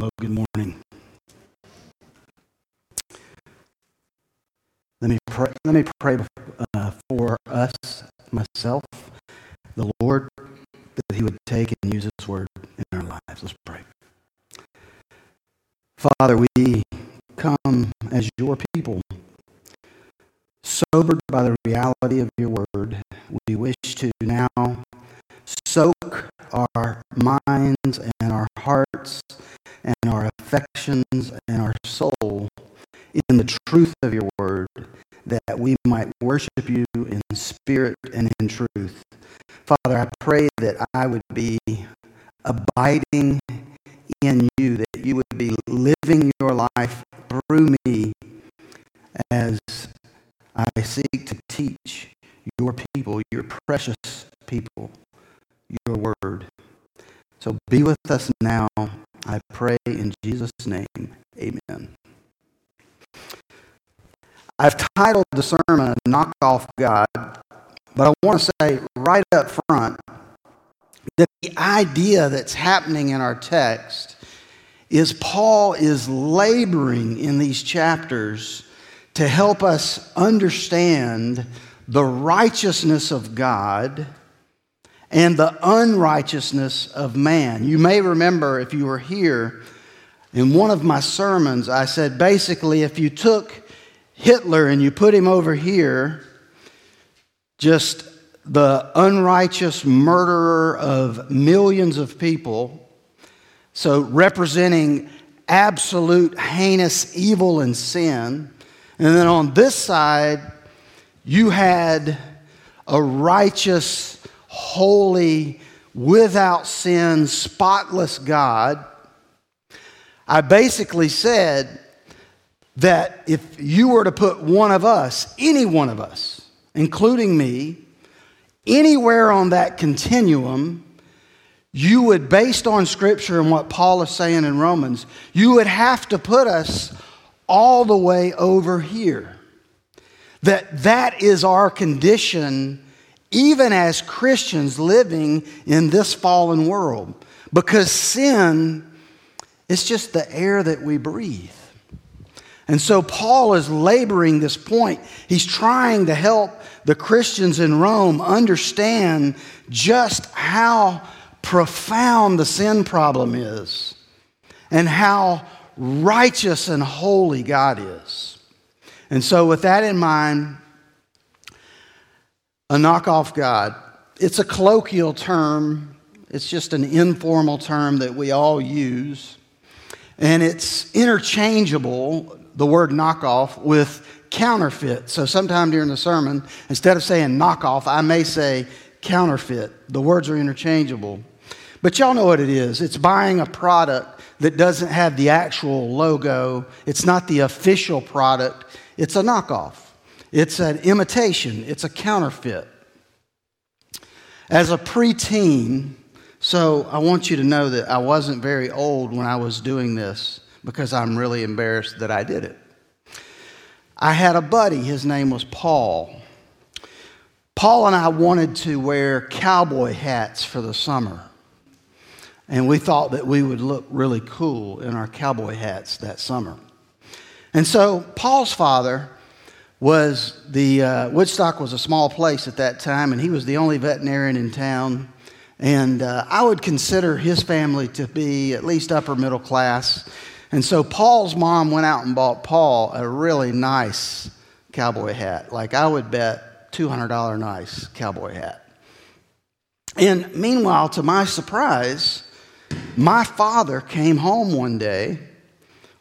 Well, good morning. Let me pray, let me pray uh, for us, myself, the Lord, that He would take and use His word in our lives. Let's pray. Father, we come as your people, sobered by the reality of your word. We wish to now soak our minds and our hearts and our affections and our soul in the truth of your word, that we might worship you in spirit and in truth. Father, I pray that I would be abiding in you, that you would be living your life through me as I seek to teach your people, your precious people, your word. So be with us now. I pray in Jesus' name. Amen. I've titled the sermon Knock Off God, but I want to say right up front that the idea that's happening in our text is Paul is laboring in these chapters to help us understand the righteousness of God and the unrighteousness of man. You may remember if you were here in one of my sermons, I said basically, if you took Hitler and you put him over here, just the unrighteous murderer of millions of people, so representing absolute heinous evil and sin. And then on this side, you had a righteous holy, without sin, spotless God, I basically said that if you were to put one of us, any one of us, including me, anywhere on that continuum, you would, based on Scripture and what Paul is saying in Romans, you would have to put us all the way over here. That that is our condition even as Christians living in this fallen world, because sin is just the air that we breathe. And so Paul is laboring this point. He's trying to help the Christians in Rome understand just how profound the sin problem is and how righteous and holy God is. And so, with that in mind, a knockoff God. It's a colloquial term, it's just an informal term that we all use. And it's interchangeable, the word knockoff, with counterfeit. So sometime during the sermon, instead of saying knockoff, I may say counterfeit. The words are interchangeable. But y'all know what it is it's buying a product that doesn't have the actual logo, it's not the official product, it's a knockoff. It's an imitation, it's a counterfeit. As a preteen, so I want you to know that I wasn't very old when I was doing this because I'm really embarrassed that I did it. I had a buddy, his name was Paul. Paul and I wanted to wear cowboy hats for the summer. And we thought that we would look really cool in our cowboy hats that summer. And so Paul's father was the uh, Woodstock was a small place at that time, and he was the only veterinarian in town. And uh, I would consider his family to be at least upper middle class. And so Paul's mom went out and bought Paul a really nice cowboy hat. Like I would bet $200 nice cowboy hat. And meanwhile, to my surprise, my father came home one day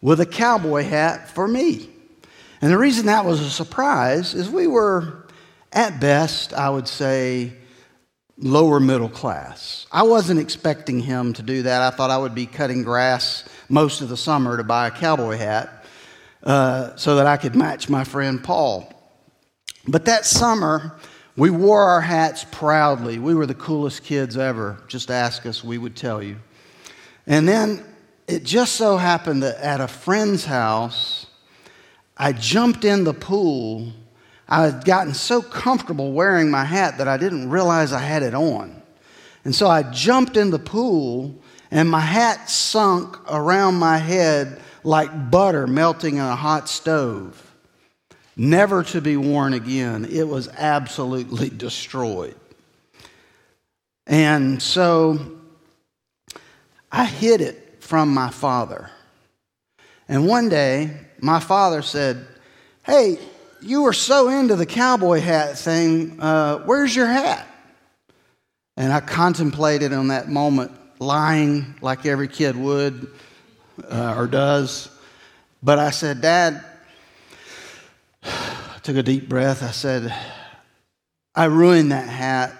with a cowboy hat for me. And the reason that was a surprise is we were, at best, I would say, lower middle class. I wasn't expecting him to do that. I thought I would be cutting grass most of the summer to buy a cowboy hat uh, so that I could match my friend Paul. But that summer, we wore our hats proudly. We were the coolest kids ever. Just ask us, we would tell you. And then it just so happened that at a friend's house, I jumped in the pool. I had gotten so comfortable wearing my hat that I didn't realize I had it on. And so I jumped in the pool and my hat sunk around my head like butter melting in a hot stove, never to be worn again. It was absolutely destroyed. And so I hid it from my father. And one day, my father said, Hey, you were so into the cowboy hat thing. Uh, where's your hat? And I contemplated on that moment, lying like every kid would uh, or does. But I said, Dad, I took a deep breath. I said, I ruined that hat.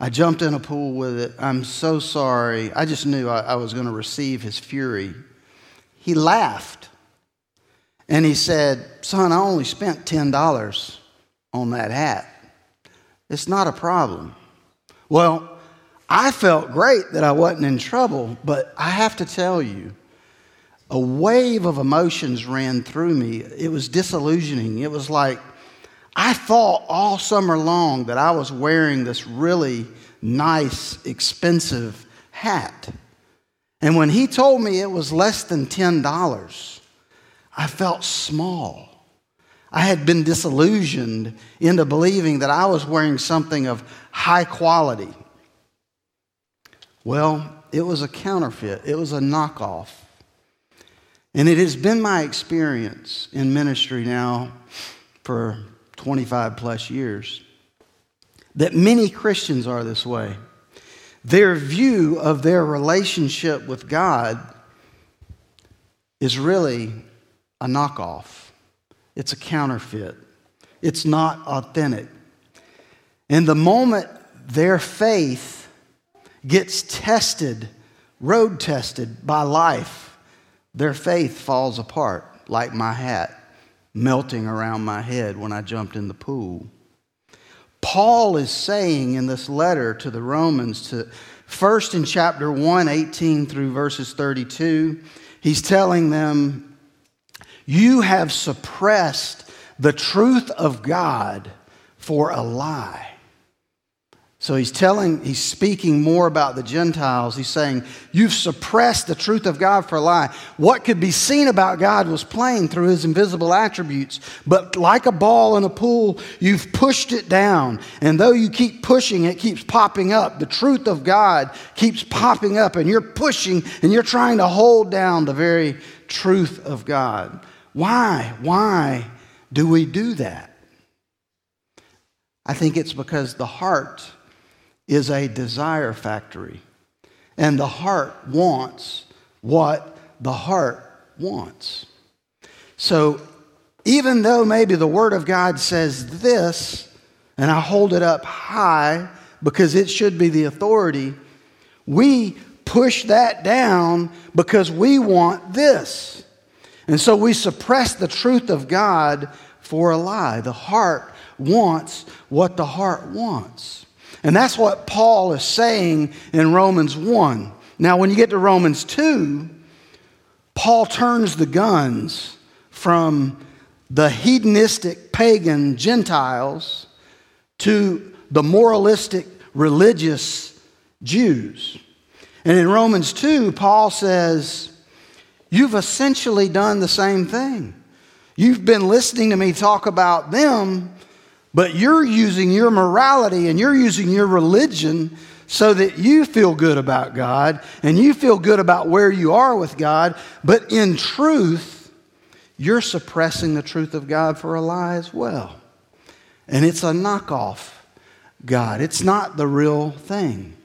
I jumped in a pool with it. I'm so sorry. I just knew I, I was going to receive his fury. He laughed and he said, Son, I only spent $10 on that hat. It's not a problem. Well, I felt great that I wasn't in trouble, but I have to tell you, a wave of emotions ran through me. It was disillusioning. It was like I thought all summer long that I was wearing this really nice, expensive hat. And when he told me it was less than $10, I felt small. I had been disillusioned into believing that I was wearing something of high quality. Well, it was a counterfeit, it was a knockoff. And it has been my experience in ministry now for 25 plus years that many Christians are this way. Their view of their relationship with God is really a knockoff, it's a counterfeit, it's not authentic. And the moment their faith gets tested, road tested by life, their faith falls apart like my hat melting around my head when I jumped in the pool. Paul is saying in this letter to the Romans, to first in chapter 1, 18 through verses 32, he's telling them, You have suppressed the truth of God for a lie. So he's telling, he's speaking more about the Gentiles. He's saying, You've suppressed the truth of God for a lie. What could be seen about God was plain through his invisible attributes. But like a ball in a pool, you've pushed it down. And though you keep pushing, it keeps popping up. The truth of God keeps popping up, and you're pushing and you're trying to hold down the very truth of God. Why? Why do we do that? I think it's because the heart is a desire factory. And the heart wants what the heart wants. So even though maybe the Word of God says this, and I hold it up high because it should be the authority, we push that down because we want this. And so we suppress the truth of God for a lie. The heart wants what the heart wants. And that's what Paul is saying in Romans 1. Now, when you get to Romans 2, Paul turns the guns from the hedonistic pagan Gentiles to the moralistic religious Jews. And in Romans 2, Paul says, You've essentially done the same thing. You've been listening to me talk about them, but you're using your morality and you're using your religion so that you feel good about God and you feel good about where you are with God. But in truth, you're suppressing the truth of God for a lie as well. And it's a knockoff God, it's not the real thing.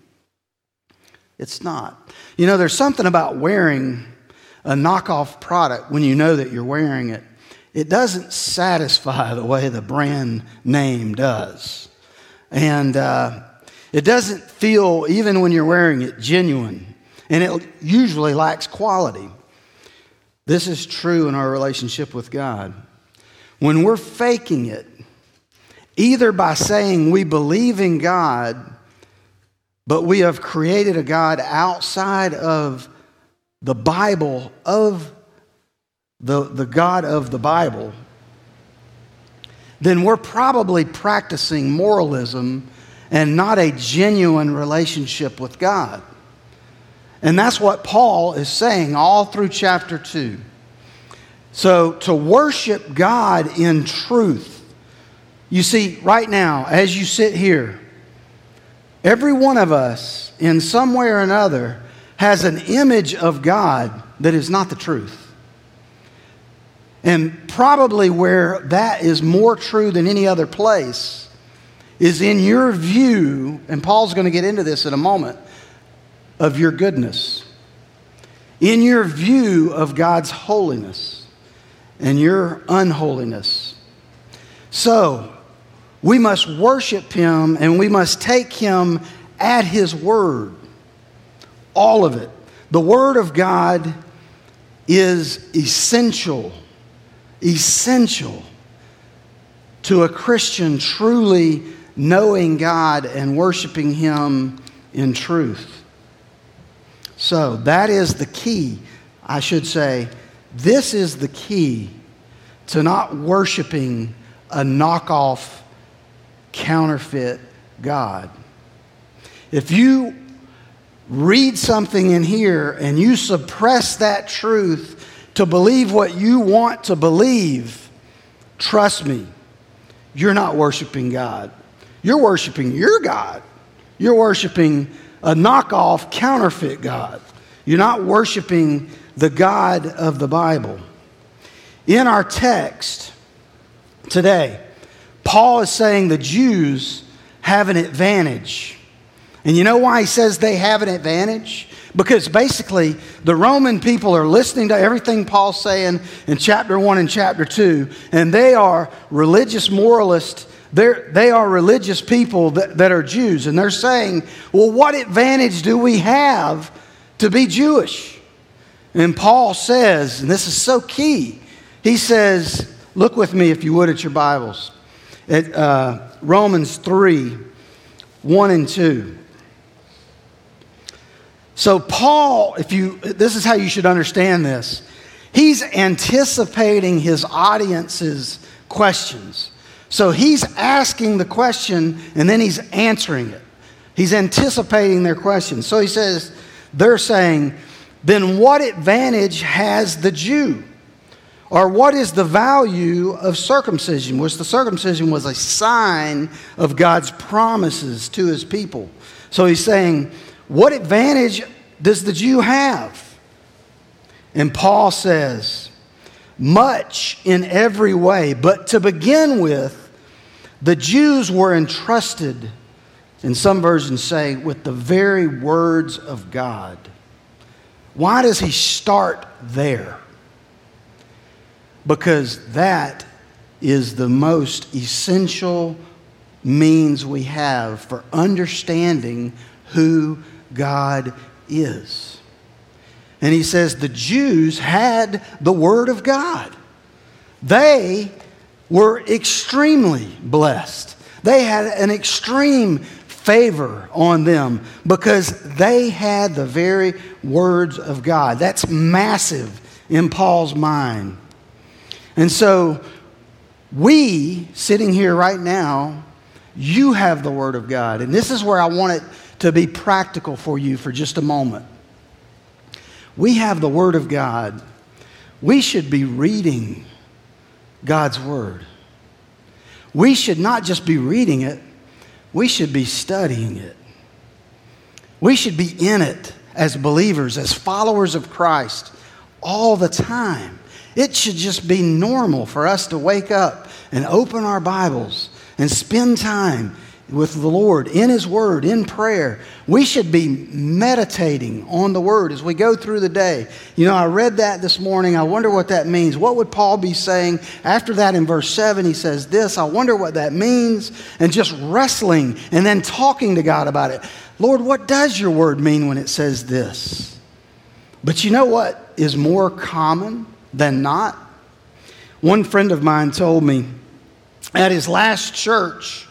It's not. You know, there's something about wearing a knockoff product when you know that you're wearing it it doesn't satisfy the way the brand name does. And uh, it doesn't feel, even when you're wearing it, genuine. And it usually lacks quality. This is true in our relationship with God. When we're faking it, either by saying we believe in God, but we have created a God outside of the Bible of the, the God of the Bible, then we're probably practicing moralism and not a genuine relationship with God. And that's what Paul is saying all through chapter 2. So, to worship God in truth, you see, right now, as you sit here, every one of us, in some way or another, has an image of God that is not the truth. And probably where that is more true than any other place is in your view, and Paul's going to get into this in a moment, of your goodness. In your view of God's holiness and your unholiness. So, we must worship Him and we must take Him at His word. All of it. The Word of God is essential, essential to a Christian truly knowing God and worshiping Him in truth. So that is the key, I should say. This is the key to not worshiping a knockoff, counterfeit God. If you read something in here and you suppress that truth to believe what you want to believe, trust me, you're not worshiping God. You're worshiping your God. You're worshiping a knockoff, counterfeit God. You're not worshiping the God of the Bible. In our text today, Paul is saying the Jews have an advantage and you know why he says they have an advantage? Because basically, the Roman people are listening to everything Paul's saying in chapter 1 and chapter 2, and they are religious moralists. They're, they are religious people that, that are Jews, and they're saying, Well, what advantage do we have to be Jewish? And Paul says, and this is so key, he says, Look with me, if you would, at your Bibles, at uh, Romans 3 1 and 2. So, Paul, if you, this is how you should understand this. He's anticipating his audience's questions. So, he's asking the question and then he's answering it. He's anticipating their questions. So, he says, they're saying, then what advantage has the Jew? Or what is the value of circumcision? Which the circumcision was a sign of God's promises to his people. So he's saying, what advantage does the Jew have? And Paul says, much in every way. But to begin with, the Jews were entrusted, and some versions say, with the very words of God. Why does he start there? Because that is the most essential means we have for understanding who God is. And he says the Jews had the Word of God. They were extremely blessed. They had an extreme favor on them because they had the very words of God. That's massive in Paul's mind. And so, we, sitting here right now, you have the Word of God. And this is where I want it to be practical for you for just a moment. We have the Word of God. We should be reading God's Word. We should not just be reading it, we should be studying it. We should be in it as believers, as followers of Christ, all the time. It should just be normal for us to wake up and open our Bibles and spend time with the Lord in His Word, in prayer. We should be meditating on the Word as we go through the day. You know, I read that this morning. I wonder what that means. What would Paul be saying? After that, in verse 7, he says this. I wonder what that means. And just wrestling and then talking to God about it. Lord, what does your Word mean when it says this? But you know what is more common than not? One friend of mine told me at his last church,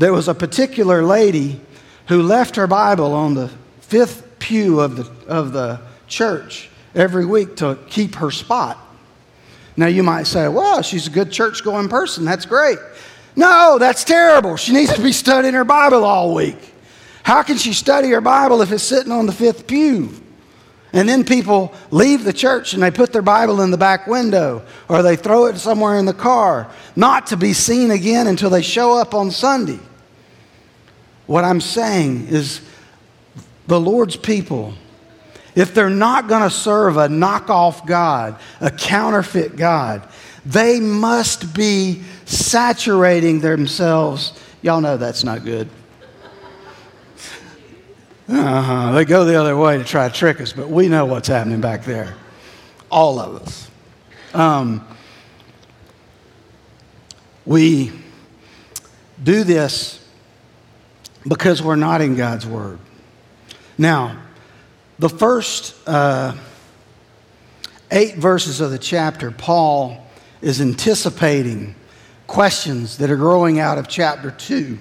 there was a particular lady who left her Bible on the fifth pew of the, of the church every week to keep her spot. Now, you might say, well, she's a good church going person. That's great. No, that's terrible. She needs to be studying her Bible all week. How can she study her Bible if it's sitting on the fifth pew? And then people leave the church and they put their Bible in the back window or they throw it somewhere in the car, not to be seen again until they show up on Sunday. What I'm saying is the Lord's people, if they're not going to serve a knockoff God, a counterfeit God, they must be saturating themselves. Y'all know that's not good. Uh-huh. They go the other way to try to trick us, but we know what's happening back there. All of us. Um, we do this because we're not in God's Word. Now, the first uh, eight verses of the chapter, Paul is anticipating questions that are growing out of chapter 2.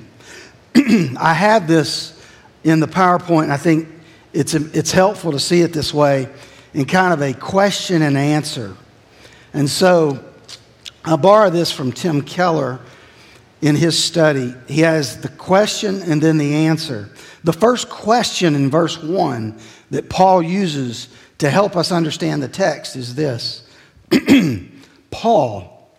I have this in the PowerPoint. I think it's, it's helpful to see it this way in kind of a question and answer. And so I borrow this from Tim Keller in his study. He has the question and then the answer. The first question in verse 1 that Paul uses to help us understand the text is this Paul,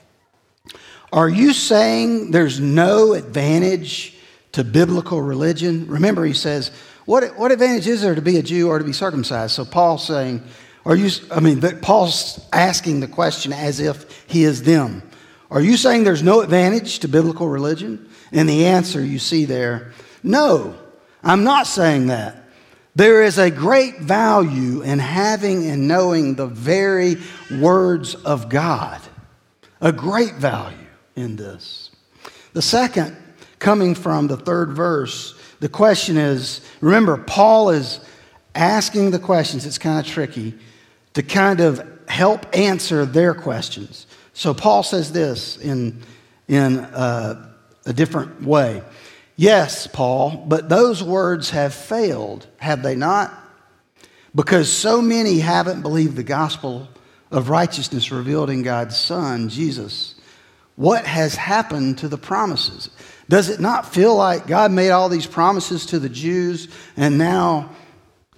are you saying there's no advantage to biblical religion. Remember, he says, what, what advantage is there to be a Jew or to be circumcised? So Paul's saying, are you, I mean, Paul's asking the question as if he is them. Are you saying there's no advantage to biblical religion? And the answer you see there, no, I'm not saying that. There is a great value in having and knowing the very words of God. A great value in this. The second coming from the third verse. The question is remember, Paul is asking the questions, it's kind of tricky, to kind of help answer their questions. So Paul says this in, in uh, a different way. Yes, Paul, but those words have failed, have they not? Because so many haven't believed the gospel of righteousness revealed in God's Son, Jesus. What has happened to the promises? Does it not feel like God made all these promises to the Jews and now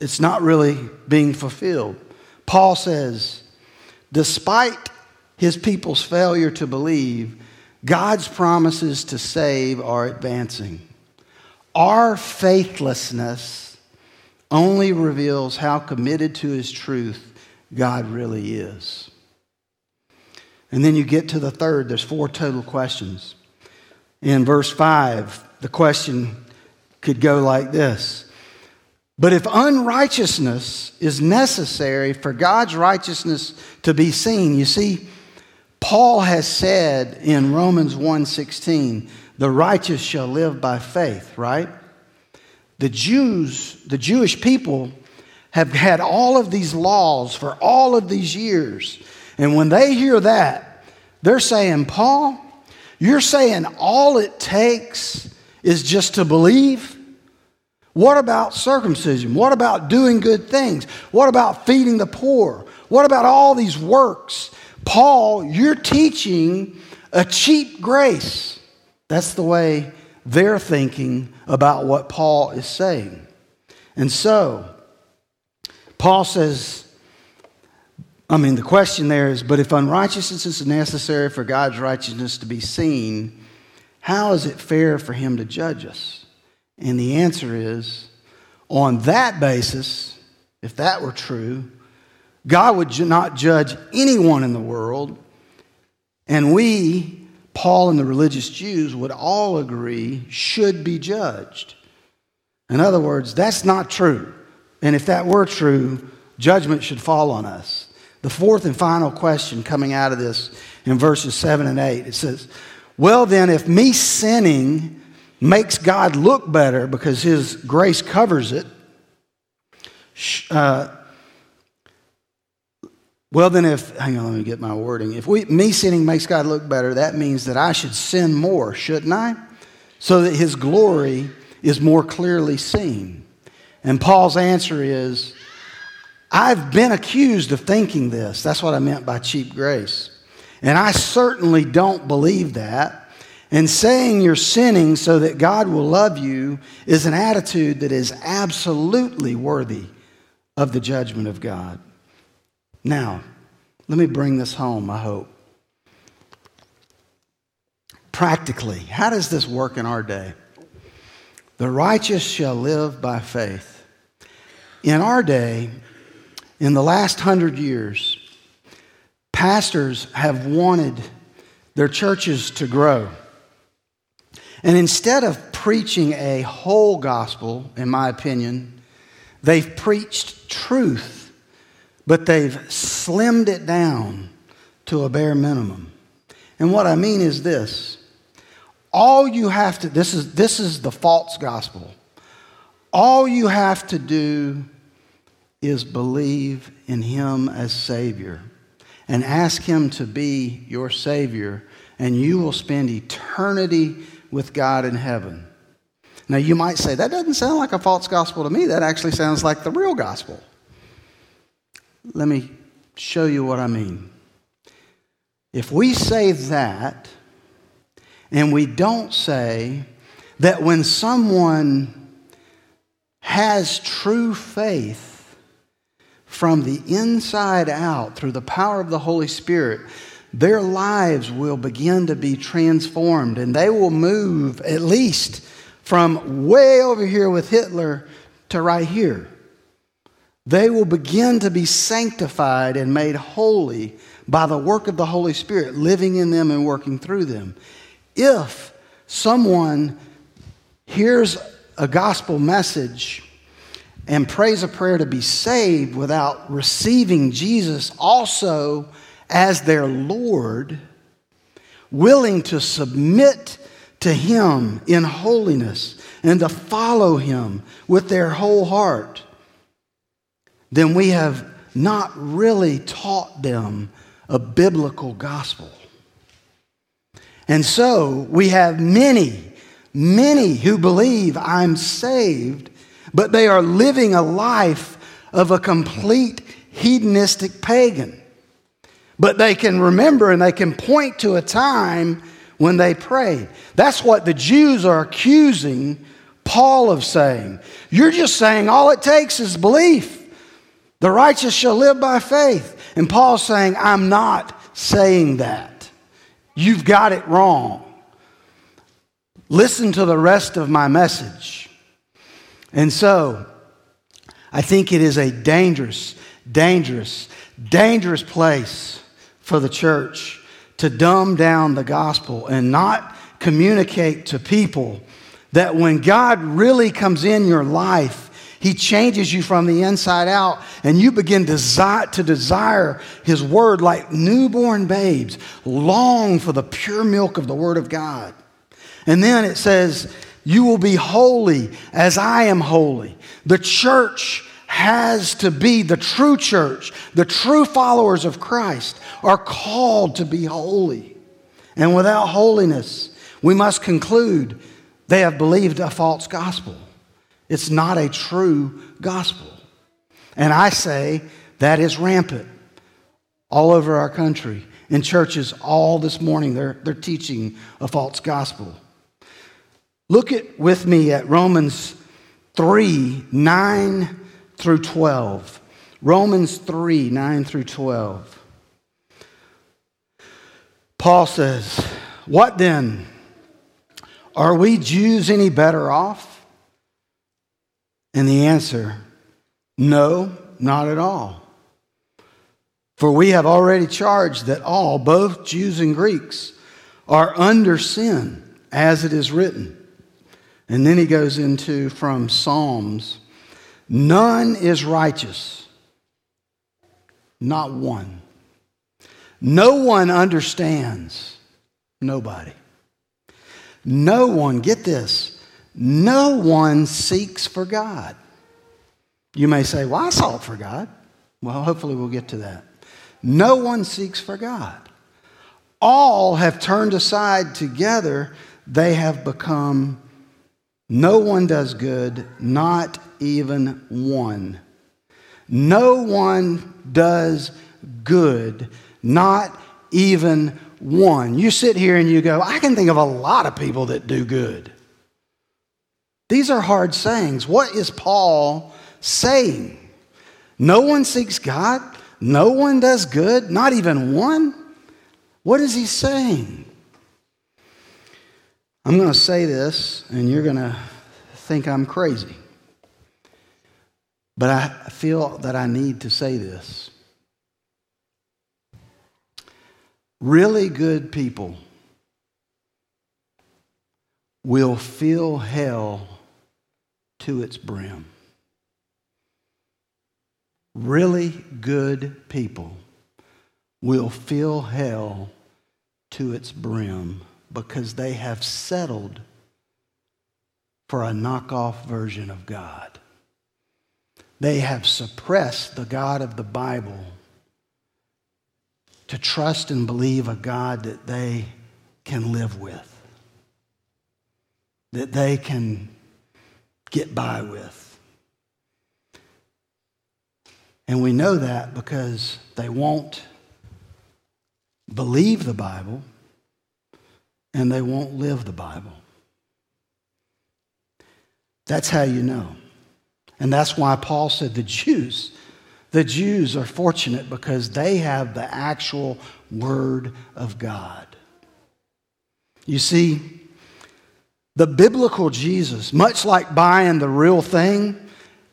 it's not really being fulfilled? Paul says, despite his people's failure to believe, God's promises to save are advancing. Our faithlessness only reveals how committed to his truth God really is. And then you get to the third, there's four total questions. In verse 5, the question could go like this But if unrighteousness is necessary for God's righteousness to be seen, you see, Paul has said in Romans 1:16, the righteous shall live by faith, right? The Jews, the Jewish people have had all of these laws for all of these years. And when they hear that, they're saying, Paul, you're saying all it takes is just to believe? What about circumcision? What about doing good things? What about feeding the poor? What about all these works? Paul, you're teaching a cheap grace. That's the way they're thinking about what Paul is saying. And so, Paul says, I mean, the question there is but if unrighteousness is necessary for God's righteousness to be seen, how is it fair for him to judge us? And the answer is on that basis, if that were true, God would not judge anyone in the world, and we, Paul and the religious Jews, would all agree should be judged. In other words, that's not true. And if that were true, judgment should fall on us. The fourth and final question coming out of this in verses 7 and 8 it says, Well, then, if me sinning makes God look better because his grace covers it, uh, well, then, if, hang on, let me get my wording. If we, me sinning makes God look better, that means that I should sin more, shouldn't I? So that his glory is more clearly seen. And Paul's answer is, I've been accused of thinking this. That's what I meant by cheap grace. And I certainly don't believe that. And saying you're sinning so that God will love you is an attitude that is absolutely worthy of the judgment of God. Now, let me bring this home, I hope. Practically, how does this work in our day? The righteous shall live by faith. In our day, in the last hundred years, pastors have wanted their churches to grow. And instead of preaching a whole gospel, in my opinion, they've preached truth, but they've slimmed it down to a bare minimum. And what I mean is this all you have to, this is, this is the false gospel. All you have to do is believe in Him as Savior and ask Him to be your Savior, and you will spend eternity with God in heaven. Now, you might say, that doesn't sound like a false gospel to me. That actually sounds like the real gospel. Let me show you what I mean. If we say that, and we don't say that when someone has true faith from the inside out through the power of the Holy Spirit, their lives will begin to be transformed and they will move at least from way over here with Hitler to right here. They will begin to be sanctified and made holy by the work of the Holy Spirit living in them and working through them. If someone hears a gospel message and prays a prayer to be saved without receiving Jesus also as their Lord, willing to submit to Him in holiness and to follow Him with their whole heart, then we have not really taught them a biblical gospel. And so we have many, many who believe I'm saved, but they are living a life of a complete hedonistic pagan. But they can remember and they can point to a time when they prayed. That's what the Jews are accusing Paul of saying. You're just saying all it takes is belief. The righteous shall live by faith. And Paul's saying, I'm not saying that. You've got it wrong. Listen to the rest of my message. And so, I think it is a dangerous, dangerous, dangerous place for the church to dumb down the gospel and not communicate to people that when God really comes in your life, he changes you from the inside out, and you begin to desire His Word like newborn babes, long for the pure milk of the Word of God. And then it says, You will be holy as I am holy. The church has to be the true church. The true followers of Christ are called to be holy. And without holiness, we must conclude they have believed a false gospel. It's not a true gospel. And I say that is rampant all over our country. In churches all this morning, they're, they're teaching a false gospel. Look at, with me at Romans 3 9 through 12. Romans 3 9 through 12. Paul says, What then? Are we Jews any better off? And the answer, no, not at all. For we have already charged that all, both Jews and Greeks, are under sin, as it is written. And then he goes into from Psalms None is righteous, not one. No one understands, nobody. No one, get this, no one seeks for God. You may say, Well, I sought for God. Well, hopefully we'll get to that. No one seeks for God. All have turned aside together, they have become no one does good, not even one. No one does good, not even one. You sit here and you go, I can think of a lot of people that do good. These are hard sayings. What is Paul saying? No one seeks God. No one does good, not even one. What is he saying? I'm going to say this, and you're going to think I'm crazy. But I feel that I need to say this. Really good people will feel hell to its brim. Really good people will fill hell to its brim because they have settled for a knockoff version of God. They have suppressed the God of the Bible to trust and believe a God that they can live with, that they can get by with. And we know that because they won't believe the Bible and they won't live the Bible. That's how you know. And that's why Paul said the Jews, the Jews are fortunate because they have the actual Word of God. You see, the biblical Jesus, much like buying the real thing,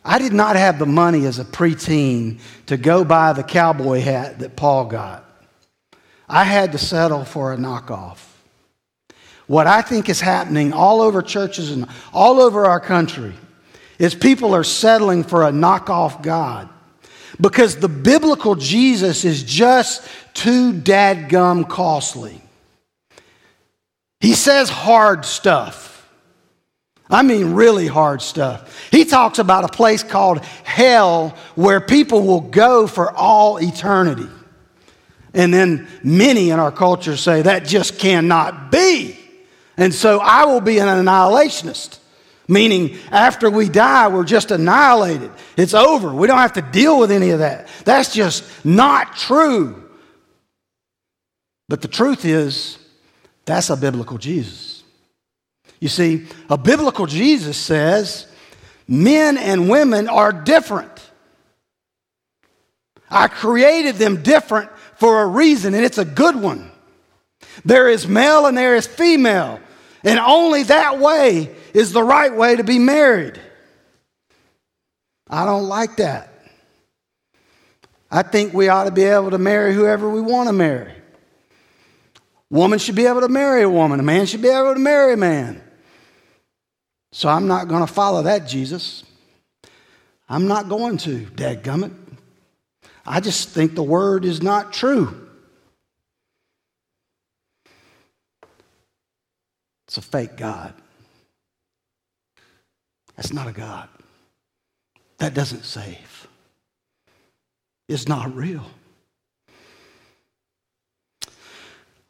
I did not have the money as a preteen to go buy the cowboy hat that Paul got. I had to settle for a knockoff. What I think is happening all over churches and all over our country is people are settling for a knockoff God because the biblical Jesus is just too dadgum costly. He says hard stuff. I mean, really hard stuff. He talks about a place called hell where people will go for all eternity. And then many in our culture say that just cannot be. And so I will be an annihilationist, meaning after we die, we're just annihilated. It's over. We don't have to deal with any of that. That's just not true. But the truth is, that's a biblical Jesus. You see, a biblical Jesus says men and women are different. I created them different for a reason, and it's a good one. There is male and there is female, and only that way is the right way to be married. I don't like that. I think we ought to be able to marry whoever we want to marry. Woman should be able to marry a woman. A man should be able to marry a man. So I'm not going to follow that Jesus. I'm not going to, dadgummit. I just think the word is not true. It's a fake God. That's not a God. That doesn't save. It's not real.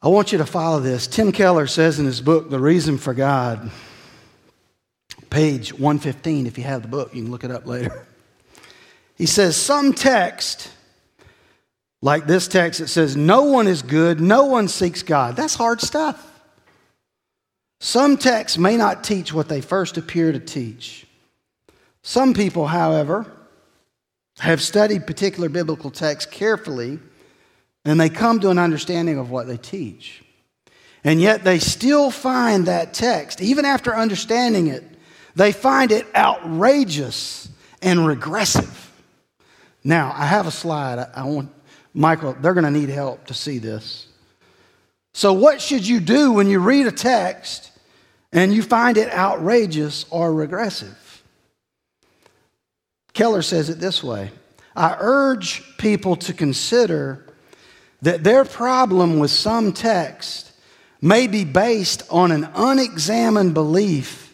I want you to follow this. Tim Keller says in his book, The Reason for God, page 115. If you have the book, you can look it up later. He says, Some text, like this text, it says, No one is good, no one seeks God. That's hard stuff. Some texts may not teach what they first appear to teach. Some people, however, have studied particular biblical texts carefully and they come to an understanding of what they teach. And yet they still find that text, even after understanding it, they find it outrageous and regressive. Now, I have a slide. I, want, Michael, they're going to need help to see this. So, what should you do when you read a text and you find it outrageous or regressive? Keller says it this way I urge people to consider that their problem with some text may be based on an unexamined belief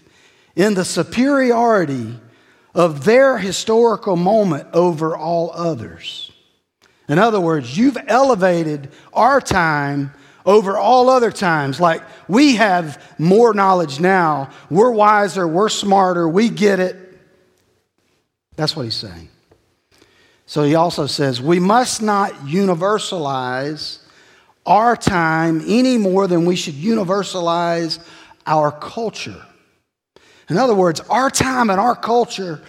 in the superiority of their historical moment over all others. In other words, you've elevated our time over all other times. Like we have more knowledge now, we're wiser, we're smarter, we get it. That's what he's saying. So he also says, we must not universalize our time any more than we should universalize our culture. In other words, our time and our culture,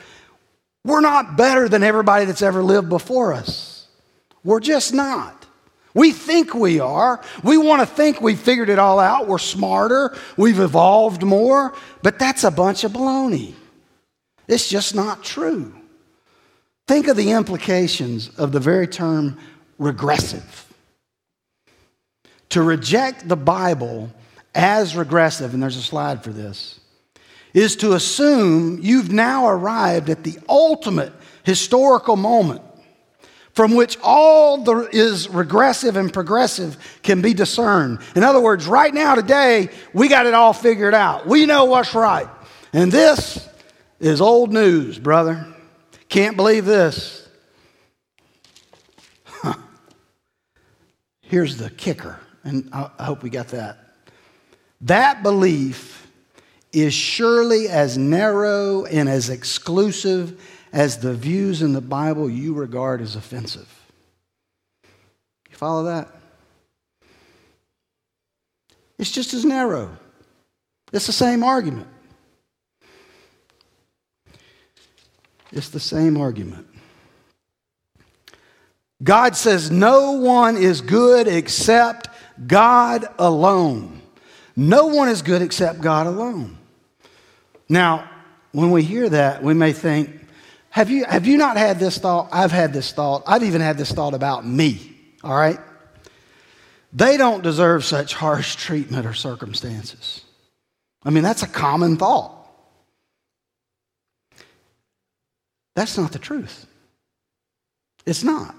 We're not better than everybody that's ever lived before us. We're just not. We think we are. We want to think we've figured it all out. We're smarter. We've evolved more. But that's a bunch of baloney. It's just not true. Think of the implications of the very term regressive. To reject the Bible as regressive, and there's a slide for this, is to assume you've now arrived at the ultimate historical moment from which all is regressive and progressive can be discerned. In other words, right now, today, we got it all figured out. We know what's right. And this is old news, brother. Can't believe this. Huh. Here's the kicker, and I hope we got that. That belief is surely as narrow and as exclusive as the views in the Bible you regard as offensive. You follow that? It's just as narrow. It's the same argument. It's the same argument. God says no one is good except God alone. No one is good except God alone. Now, when we hear that, we may think, have you, have you not had this thought? I've had this thought. I've even had this thought about me, all right? They don't deserve such harsh treatment or circumstances. I mean, that's a common thought. That's not the truth. It's not.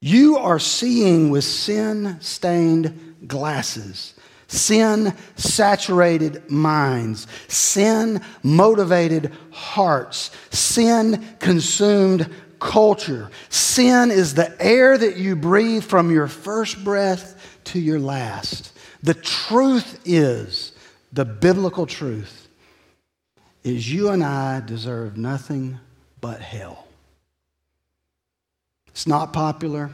You are seeing with sin stained glasses sin saturated minds, sin motivated hearts, sin consumed culture. Sin is the air that you breathe from your first breath to your last. The truth is, the biblical truth is you and I deserve nothing but hell. It's not popular.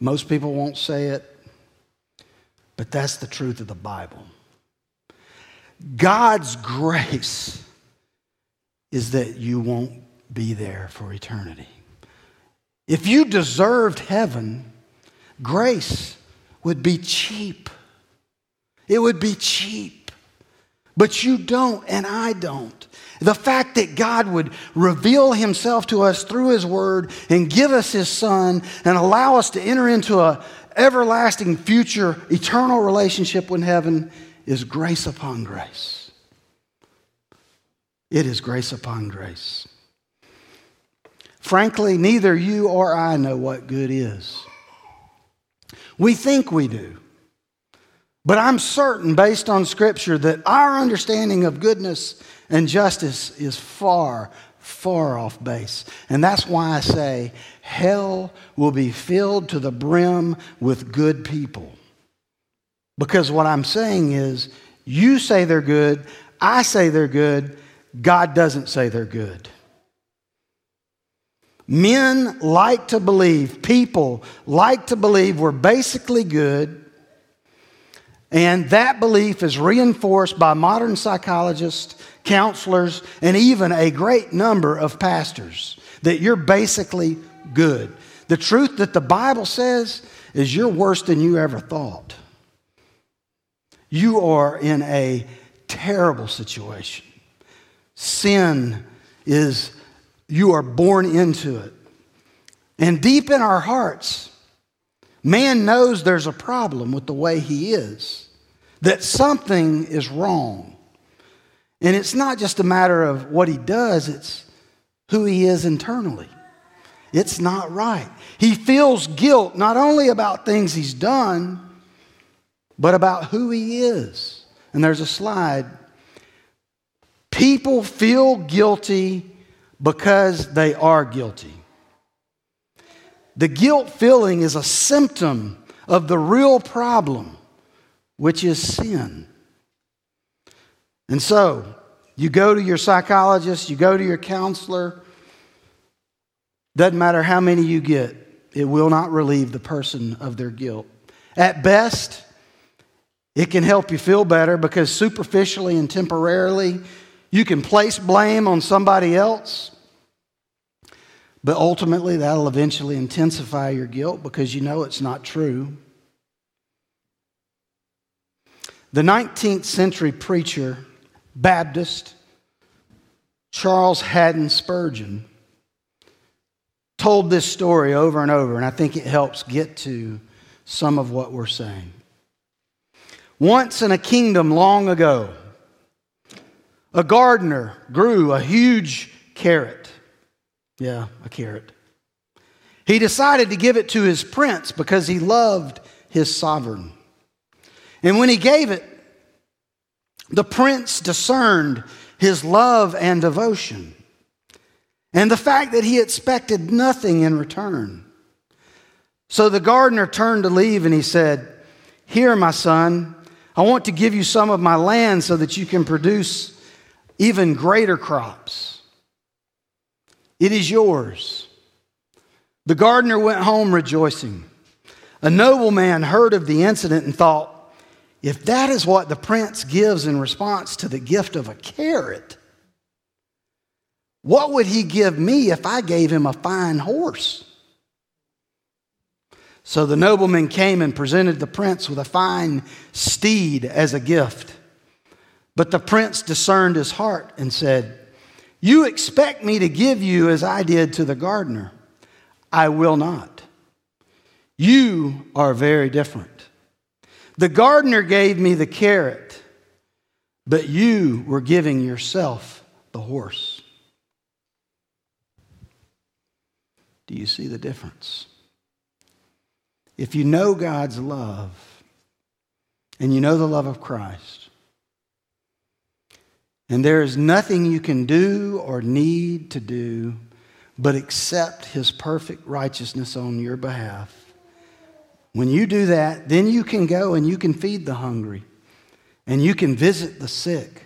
Most people won't say it. But that's the truth of the Bible. God's grace is that you won't be there for eternity. If you deserved heaven, grace would be cheap. It would be cheap. But you don't, and I don't. The fact that God would reveal himself to us through his word and give us his son and allow us to enter into a, everlasting future, eternal relationship with heaven is grace upon grace. It is grace upon grace. Frankly, neither you or I know what good is. We think we do. But I'm certain, based on Scripture, that our understanding of goodness and justice is far, far off base. And that's why I say hell will be filled to the brim with good people. Because what I'm saying is, you say they're good, I say they're good, God doesn't say they're good. Men like to believe, people like to believe we're basically good, and that belief is reinforced by modern psychologists, counselors, and even a great number of pastors that you're basically good. The truth that the Bible says is you're worse than you ever thought. You are in a terrible situation. Sin is, you are born into it. And deep in our hearts, man knows there's a problem with the way he is, that something is wrong. And it's not just a matter of what he does, it's who he is internally. It's not right. He feels guilt not only about things he's done, but about who he is. And there's a slide. People feel guilty because they are guilty. The guilt feeling is a symptom of the real problem, which is sin. And so, you go to your psychologist, you go to your counselor, doesn't matter how many you get, it will not relieve the person of their guilt. At best, it can help you feel better because superficially and temporarily, you can place blame on somebody else. But ultimately, that'll eventually intensify your guilt because you know it's not true. The 19th century preacher, Baptist, Charles Haddon Spurgeon, told this story over and over, and I think it helps get to some of what we're saying. Once in a kingdom long ago, a gardener grew a huge carrot. Yeah, a carrot. He decided to give it to his prince because he loved his sovereign. And when he gave it, the prince discerned his love and devotion and the fact that he expected nothing in return. So the gardener turned to leave and he said, Here, my son, I want to give you some of my land so that you can produce even greater crops. It is yours. The gardener went home rejoicing. A nobleman heard of the incident and thought, if that is what the prince gives in response to the gift of a carrot, what would he give me if I gave him a fine horse? So the nobleman came and presented the prince with a fine steed as a gift. But the prince discerned his heart and said, You expect me to give you as I did to the gardener. I will not. You are very different. The gardener gave me the carrot, but you were giving yourself the horse. Do you see the difference? If you know God's love and you know the love of Christ, and there is nothing you can do or need to do but accept his perfect righteousness on your behalf. When you do that, then you can go and you can feed the hungry, and you can visit the sick,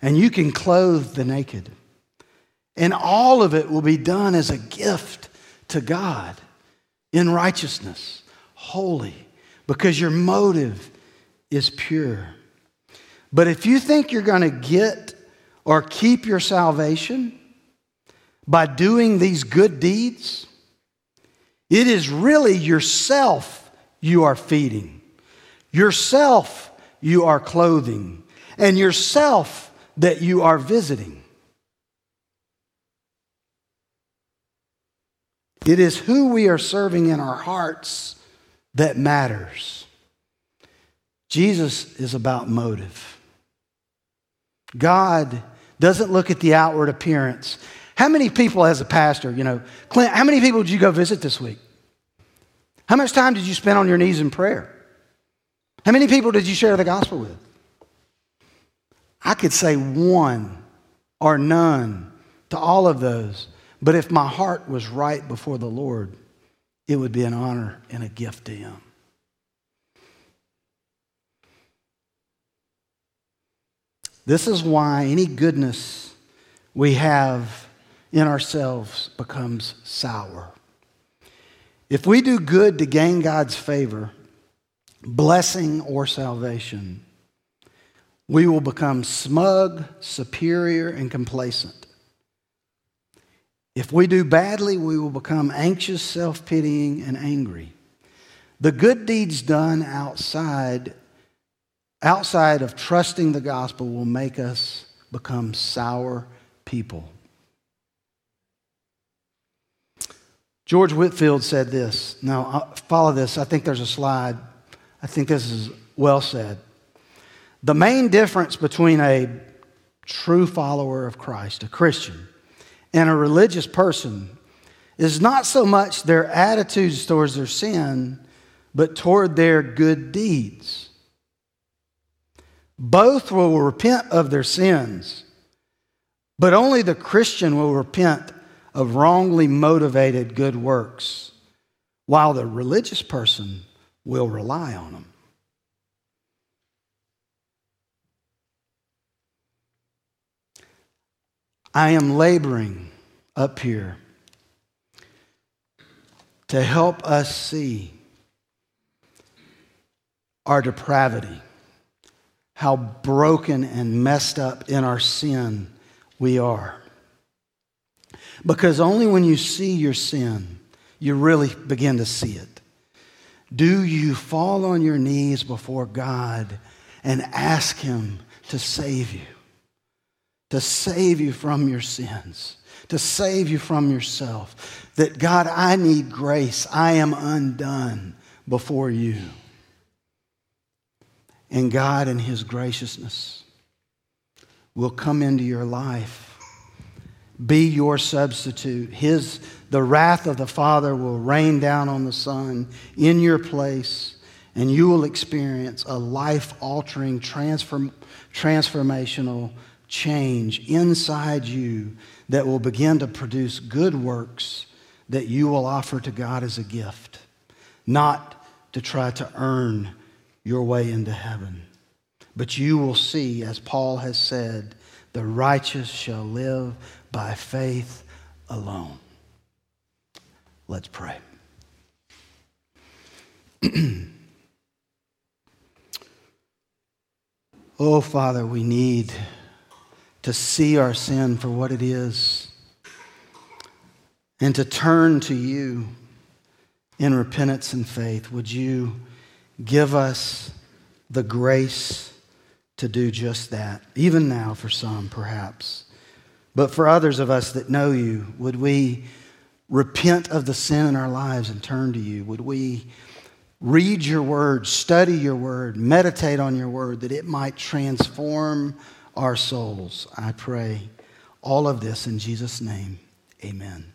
and you can clothe the naked. And all of it will be done as a gift to God in righteousness, holy, because your motive is pure. But if you think you're going to get or keep your salvation by doing these good deeds, it is really yourself you are feeding, yourself you are clothing, and yourself that you are visiting. It is who we are serving in our hearts that matters. Jesus is about motive. God doesn't look at the outward appearance. How many people, as a pastor, you know, Clint, how many people did you go visit this week? How much time did you spend on your knees in prayer? How many people did you share the gospel with? I could say one or none to all of those, but if my heart was right before the Lord, it would be an honor and a gift to Him. This is why any goodness we have in ourselves becomes sour. If we do good to gain God's favor, blessing, or salvation, we will become smug, superior, and complacent. If we do badly, we will become anxious, self pitying, and angry. The good deeds done outside outside of trusting the gospel will make us become sour people. George Whitefield said this. Now, uh, follow this. I think there's a slide. I think this is well said. The main difference between a true follower of Christ, a Christian, and a religious person is not so much their attitudes towards their sin, but toward their good deeds. Both will repent of their sins, but only the Christian will repent of wrongly motivated good works, while the religious person will rely on them. I am laboring up here to help us see our depravity how broken and messed up in our sin we are. Because only when you see your sin, you really begin to see it. Do you fall on your knees before God and ask Him to save you? To save you from your sins, to save you from yourself. That God, I need grace. I am undone before you. And God, in His graciousness, will come into your life be your substitute. His, the wrath of the Father will rain down on the Son in your place, and you will experience a life altering, transform, transformational change inside you that will begin to produce good works that you will offer to God as a gift, not to try to earn your way into heaven. But you will see, as Paul has said, the righteous shall live by faith alone. Let's pray. oh, Father, we need to see our sin for what it is and to turn to you in repentance and faith. Would you give us the grace to do just that, even now for some, perhaps? But for others of us that know you, would we repent of the sin in our lives and turn to you? Would we read your word, study your word, meditate on your word, that it might transform our souls? I pray all of this in Jesus' name. Amen.